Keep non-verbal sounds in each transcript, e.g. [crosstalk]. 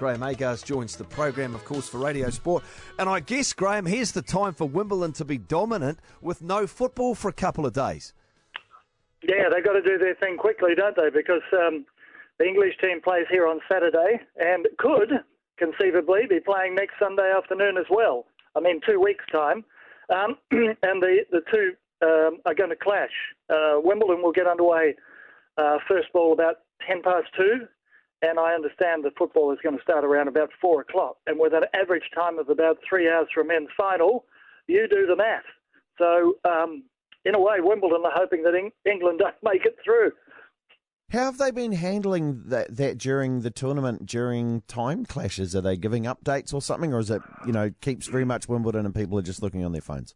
Graeme Agars joins the program, of course, for Radio Sport. And I guess, Graeme, here's the time for Wimbledon to be dominant with no football for a couple of days. Yeah, they've got to do their thing quickly, don't they? Because um, the English team plays here on Saturday and could conceivably be playing next Sunday afternoon as well. I mean, two weeks' time. Um, [clears throat] and the, the two um, are going to clash. Uh, Wimbledon will get underway uh, first ball about 10 past 2, and I understand the football is going to start around about 4 o'clock. And with an average time of about three hours for a men's final, you do the math. So, um, in a way, Wimbledon are hoping that England don't [laughs] make it through. How have they been handling that, that during the tournament, during time clashes? Are they giving updates or something, or is it, you know, keeps very much Wimbledon and people are just looking on their phones?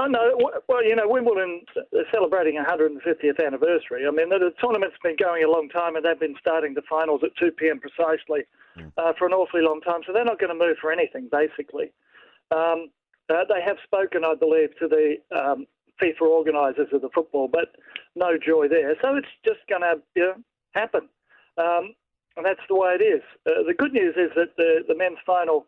Oh no, well you know Wimbledon is celebrating 150th anniversary. I mean the, the, tournament's been going a long time, and they've been starting the finals at 2 p.m. precisely mm. uh, for an awfully long time. So they're not going to move for anything, basically. Um, uh, they have spoken, I believe, to the um, FIFA organisers of the football, but no joy there. So it's just going to you know, happen, um, and that's the way it is. Uh, the good news is that the, the men's final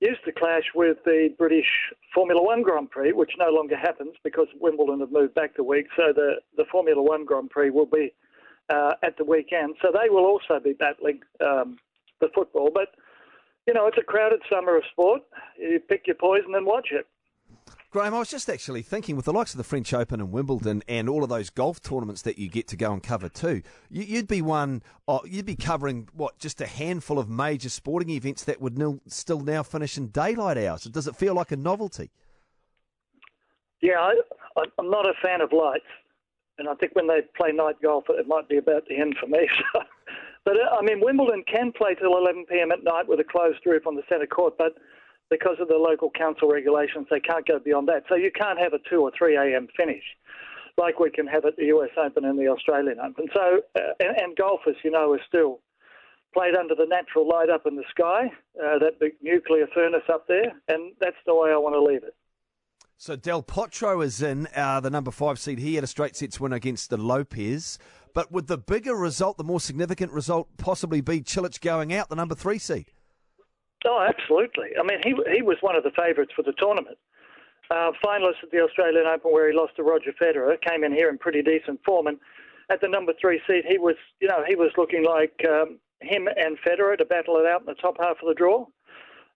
used to clash with the British Formula One Grand Prix, which no longer happens because Wimbledon have moved back the week. So the, the Formula One Grand Prix will be uh, at the weekend. So they will also be battling um, the football. But, you know, it's a crowded summer of sport. You pick your poison and watch it. Graeme, I was just actually thinking with the likes of the French Open and Wimbledon and all of those golf tournaments that you get to go and cover too, you'd be one, oh, you'd be covering what just a handful of major sporting events that would still now finish in daylight hours. Does it feel like a novelty? Yeah, I, am not a fan of lights, and I think when they play night golf, it might be about the end for me. [laughs] but uh, I mean, Wimbledon can play till 11 p.m. at night with a closed roof on the centre court, but because of the local council regulations, they can't go beyond that. So you can't have a 2 or 3 a.m. finish like we can have at the US Open and the Australian Open. So, uh, and, and golf, as you know, is still played under the natural light up in the sky, uh, that big nuclear furnace up there, and that's the way I want to leave it. So Del Potro is in, uh, the number five seed. He had a straight sets win against the Lopez. But would the bigger result, the more significant result, possibly be Cilic going out, the number three seed? Oh, absolutely. I mean, he he was one of the favourites for the tournament. Uh, finalist at the Australian Open, where he lost to Roger Federer, came in here in pretty decent form, and at the number three seed, he was you know he was looking like um, him and Federer to battle it out in the top half of the draw.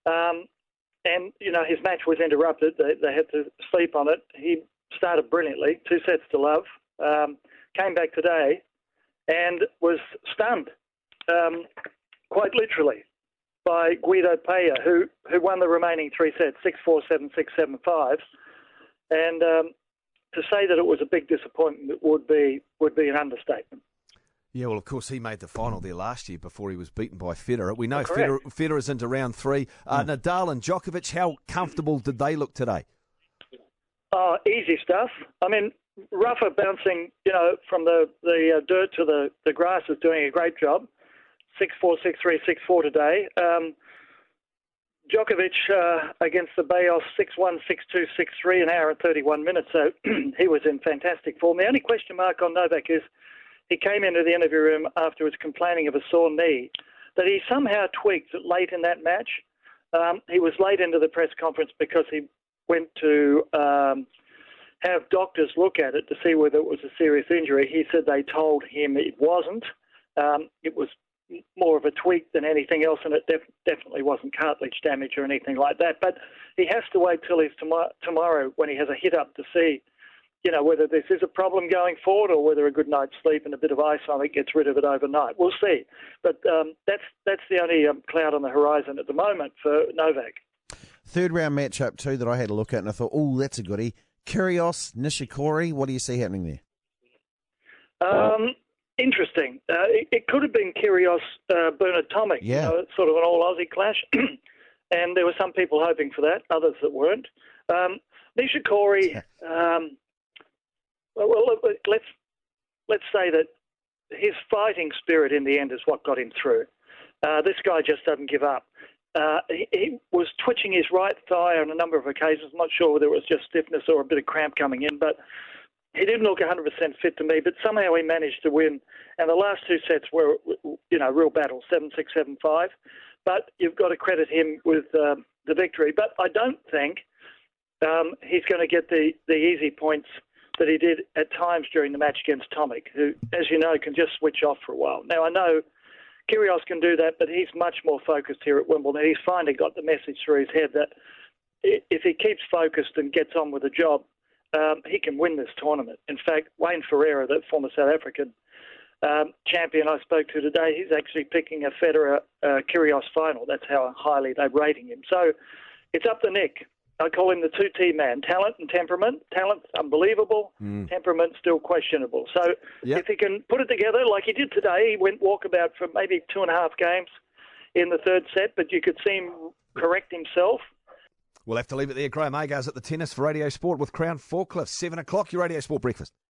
Um, and you know his match was interrupted; they, they had to sleep on it. He started brilliantly, two sets to love. Um, came back today and was stunned, um, quite literally by Guido Pella, who, who won the remaining three sets, 6 4 7 6 7 5. And um, to say that it was a big disappointment would be, would be an understatement. Yeah, well, of course, he made the final there last year before he was beaten by Federer. We know Federer, Federer's into round three. Uh, mm. Nadal and Djokovic, how comfortable did they look today? Oh, easy stuff. I mean, Rafa bouncing, you know, from the, the uh, dirt to the, the grass is doing a great job six four six three six four today. Um, Djokovic uh, against Zeballos six one six two six three an hour and thirty one minutes. So [clears throat] he was in fantastic form. The only question mark on Novak is he came into the interview room afterwards complaining of a sore knee that he somehow tweaked late in that match. Um, he was late into the press conference because he went to um, have doctors look at it to see whether it was a serious injury. He said they told him it wasn't. Um, it was more of a tweak than anything else, and it def- definitely wasn't cartilage damage or anything like that. But he has to wait till he's tom- tomorrow when he has a hit up to see, you know, whether this is a problem going forward or whether a good night's sleep and a bit of ice on it gets rid of it overnight. We'll see. But um, that's that's the only um, cloud on the horizon at the moment for Novak. Third round matchup too that I had a look at, and I thought, oh, that's a goodie. Kyrgios Nishikori. What do you see happening there? Um, interesting. Uh, it, it, could have been Kyrgios uh, Bernard Tomic, yeah. You know, sort of an all Aussie clash. [clears throat] and there were some people hoping for that, others that weren't. Um, Nishikori, um, well, well, let's let's say that his fighting spirit in the end is what got him through. Uh, this guy just doesn't give up. Uh, he, he, was twitching his right thigh on a number of occasions. I'm not sure whether it was just stiffness or a bit of cramp coming in, but he didn't look 100% fit to me, but somehow he managed to win. And the last two sets were, you know, real battles, 7 6, 7 5. But you've got to credit him with um, the victory. But I don't think um, he's going to get the, the easy points that he did at times during the match against Tomic, who, as you know, can just switch off for a while. Now, I know Kyrgios can do that, but he's much more focused here at Wimbledon. He's finally got the message through his head that if he keeps focused and gets on with the job, um, he can win this tournament. In fact, Wayne Ferreira, the former South African um, champion I spoke to today, he's actually picking a Federer uh, Kyrgios final. That's how highly they're rating him. So it's up to Nick. I call him the two T man talent and temperament. Talent, unbelievable. Mm. Temperament, still questionable. So yep. if he can put it together like he did today, he went walkabout for maybe two and a half games in the third set, but you could see him correct himself. We'll have to leave it there. Graeme Agars at the tennis for Radio Sport with Crown Forklift. 7 o'clock, your Radio Sport breakfast.